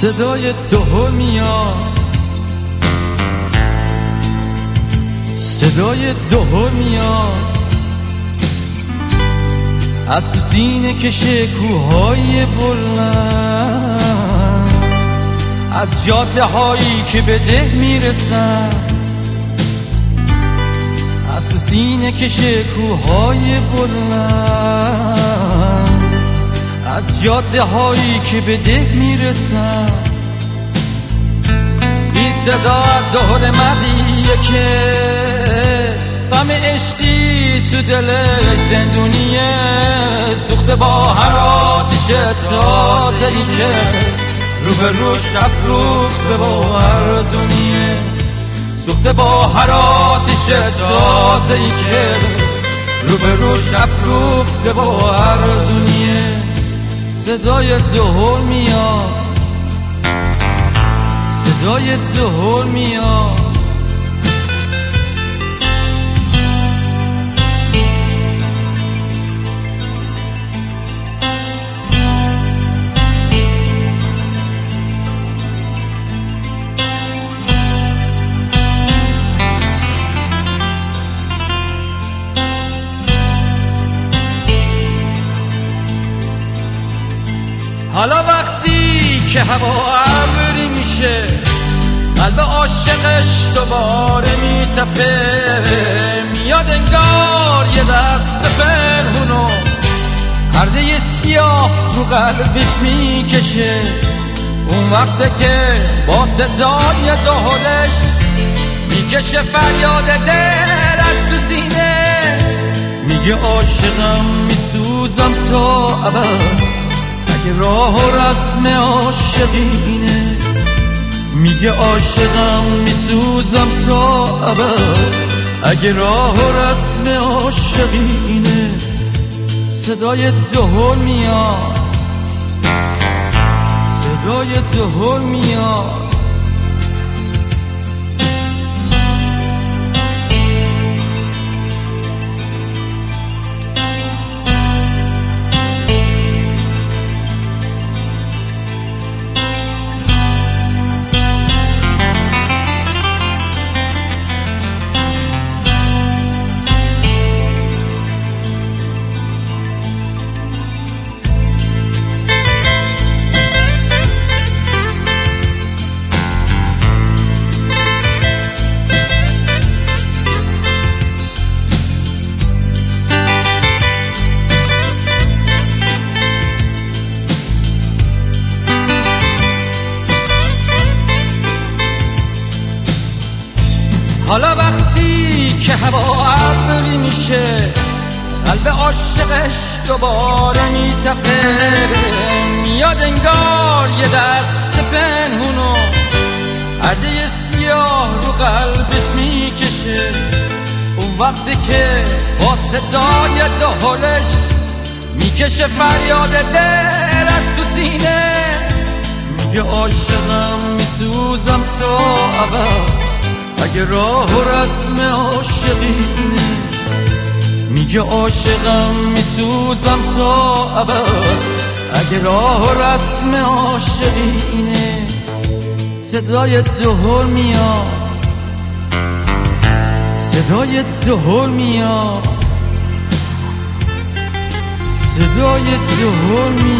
صدای دهل میاد. صدای دهل میاد. از تو سینه کشه کوهای بلند. از جاده هایی که به ده می‌رسن. از تو سینه کشه کوهای بلند. جاده هایی که به ده می‌رسن. این صدا از دهل مردیه که غم عشقی تو دلش زندونیه. سوخته با هر آتش تازه ای که رو به روش افروخته با ارزونیه. سوخته با هر آتش تازه که رو به روش افروخته با ارزونیه. صدای دهل میاد. صدای دهل میاد. حالا وقتی که هوا ابری میشه قلب عاشقش دوباره میتپه. میاد انگار یه دست پنهونو پرده سیاه رو قلبش می‌کشه. اون وقت که با صدای دهلش می‌کشه فریاد دل از تو زینه میگه عاشقم میسوزم تا ابد. اگه راه و رسم عاشقینه میگه عاشقم میسوزم تا ابد. اگه راه و رسم عاشقینه صدای دهل میاد. صدای دهل میاد. حالا وقتی که هوا ابری میشه قلب عاشقش دوباره میتپه. میاد انگار یه دست پنهونو عرده سیاه رو قلبش می‌کشه. اون وقتی که با صدای دهلش می‌کشه فریاد دل از تو سینه. میگه عاشقم میسوزم تا ابد. اگه راه و رسم عاشقینه میگه عاشقم میسوزم تا ابد. اگه راه و رسم عاشقینه صدای دهل میاد. صدای دهل میاد. صدای دهل میاد.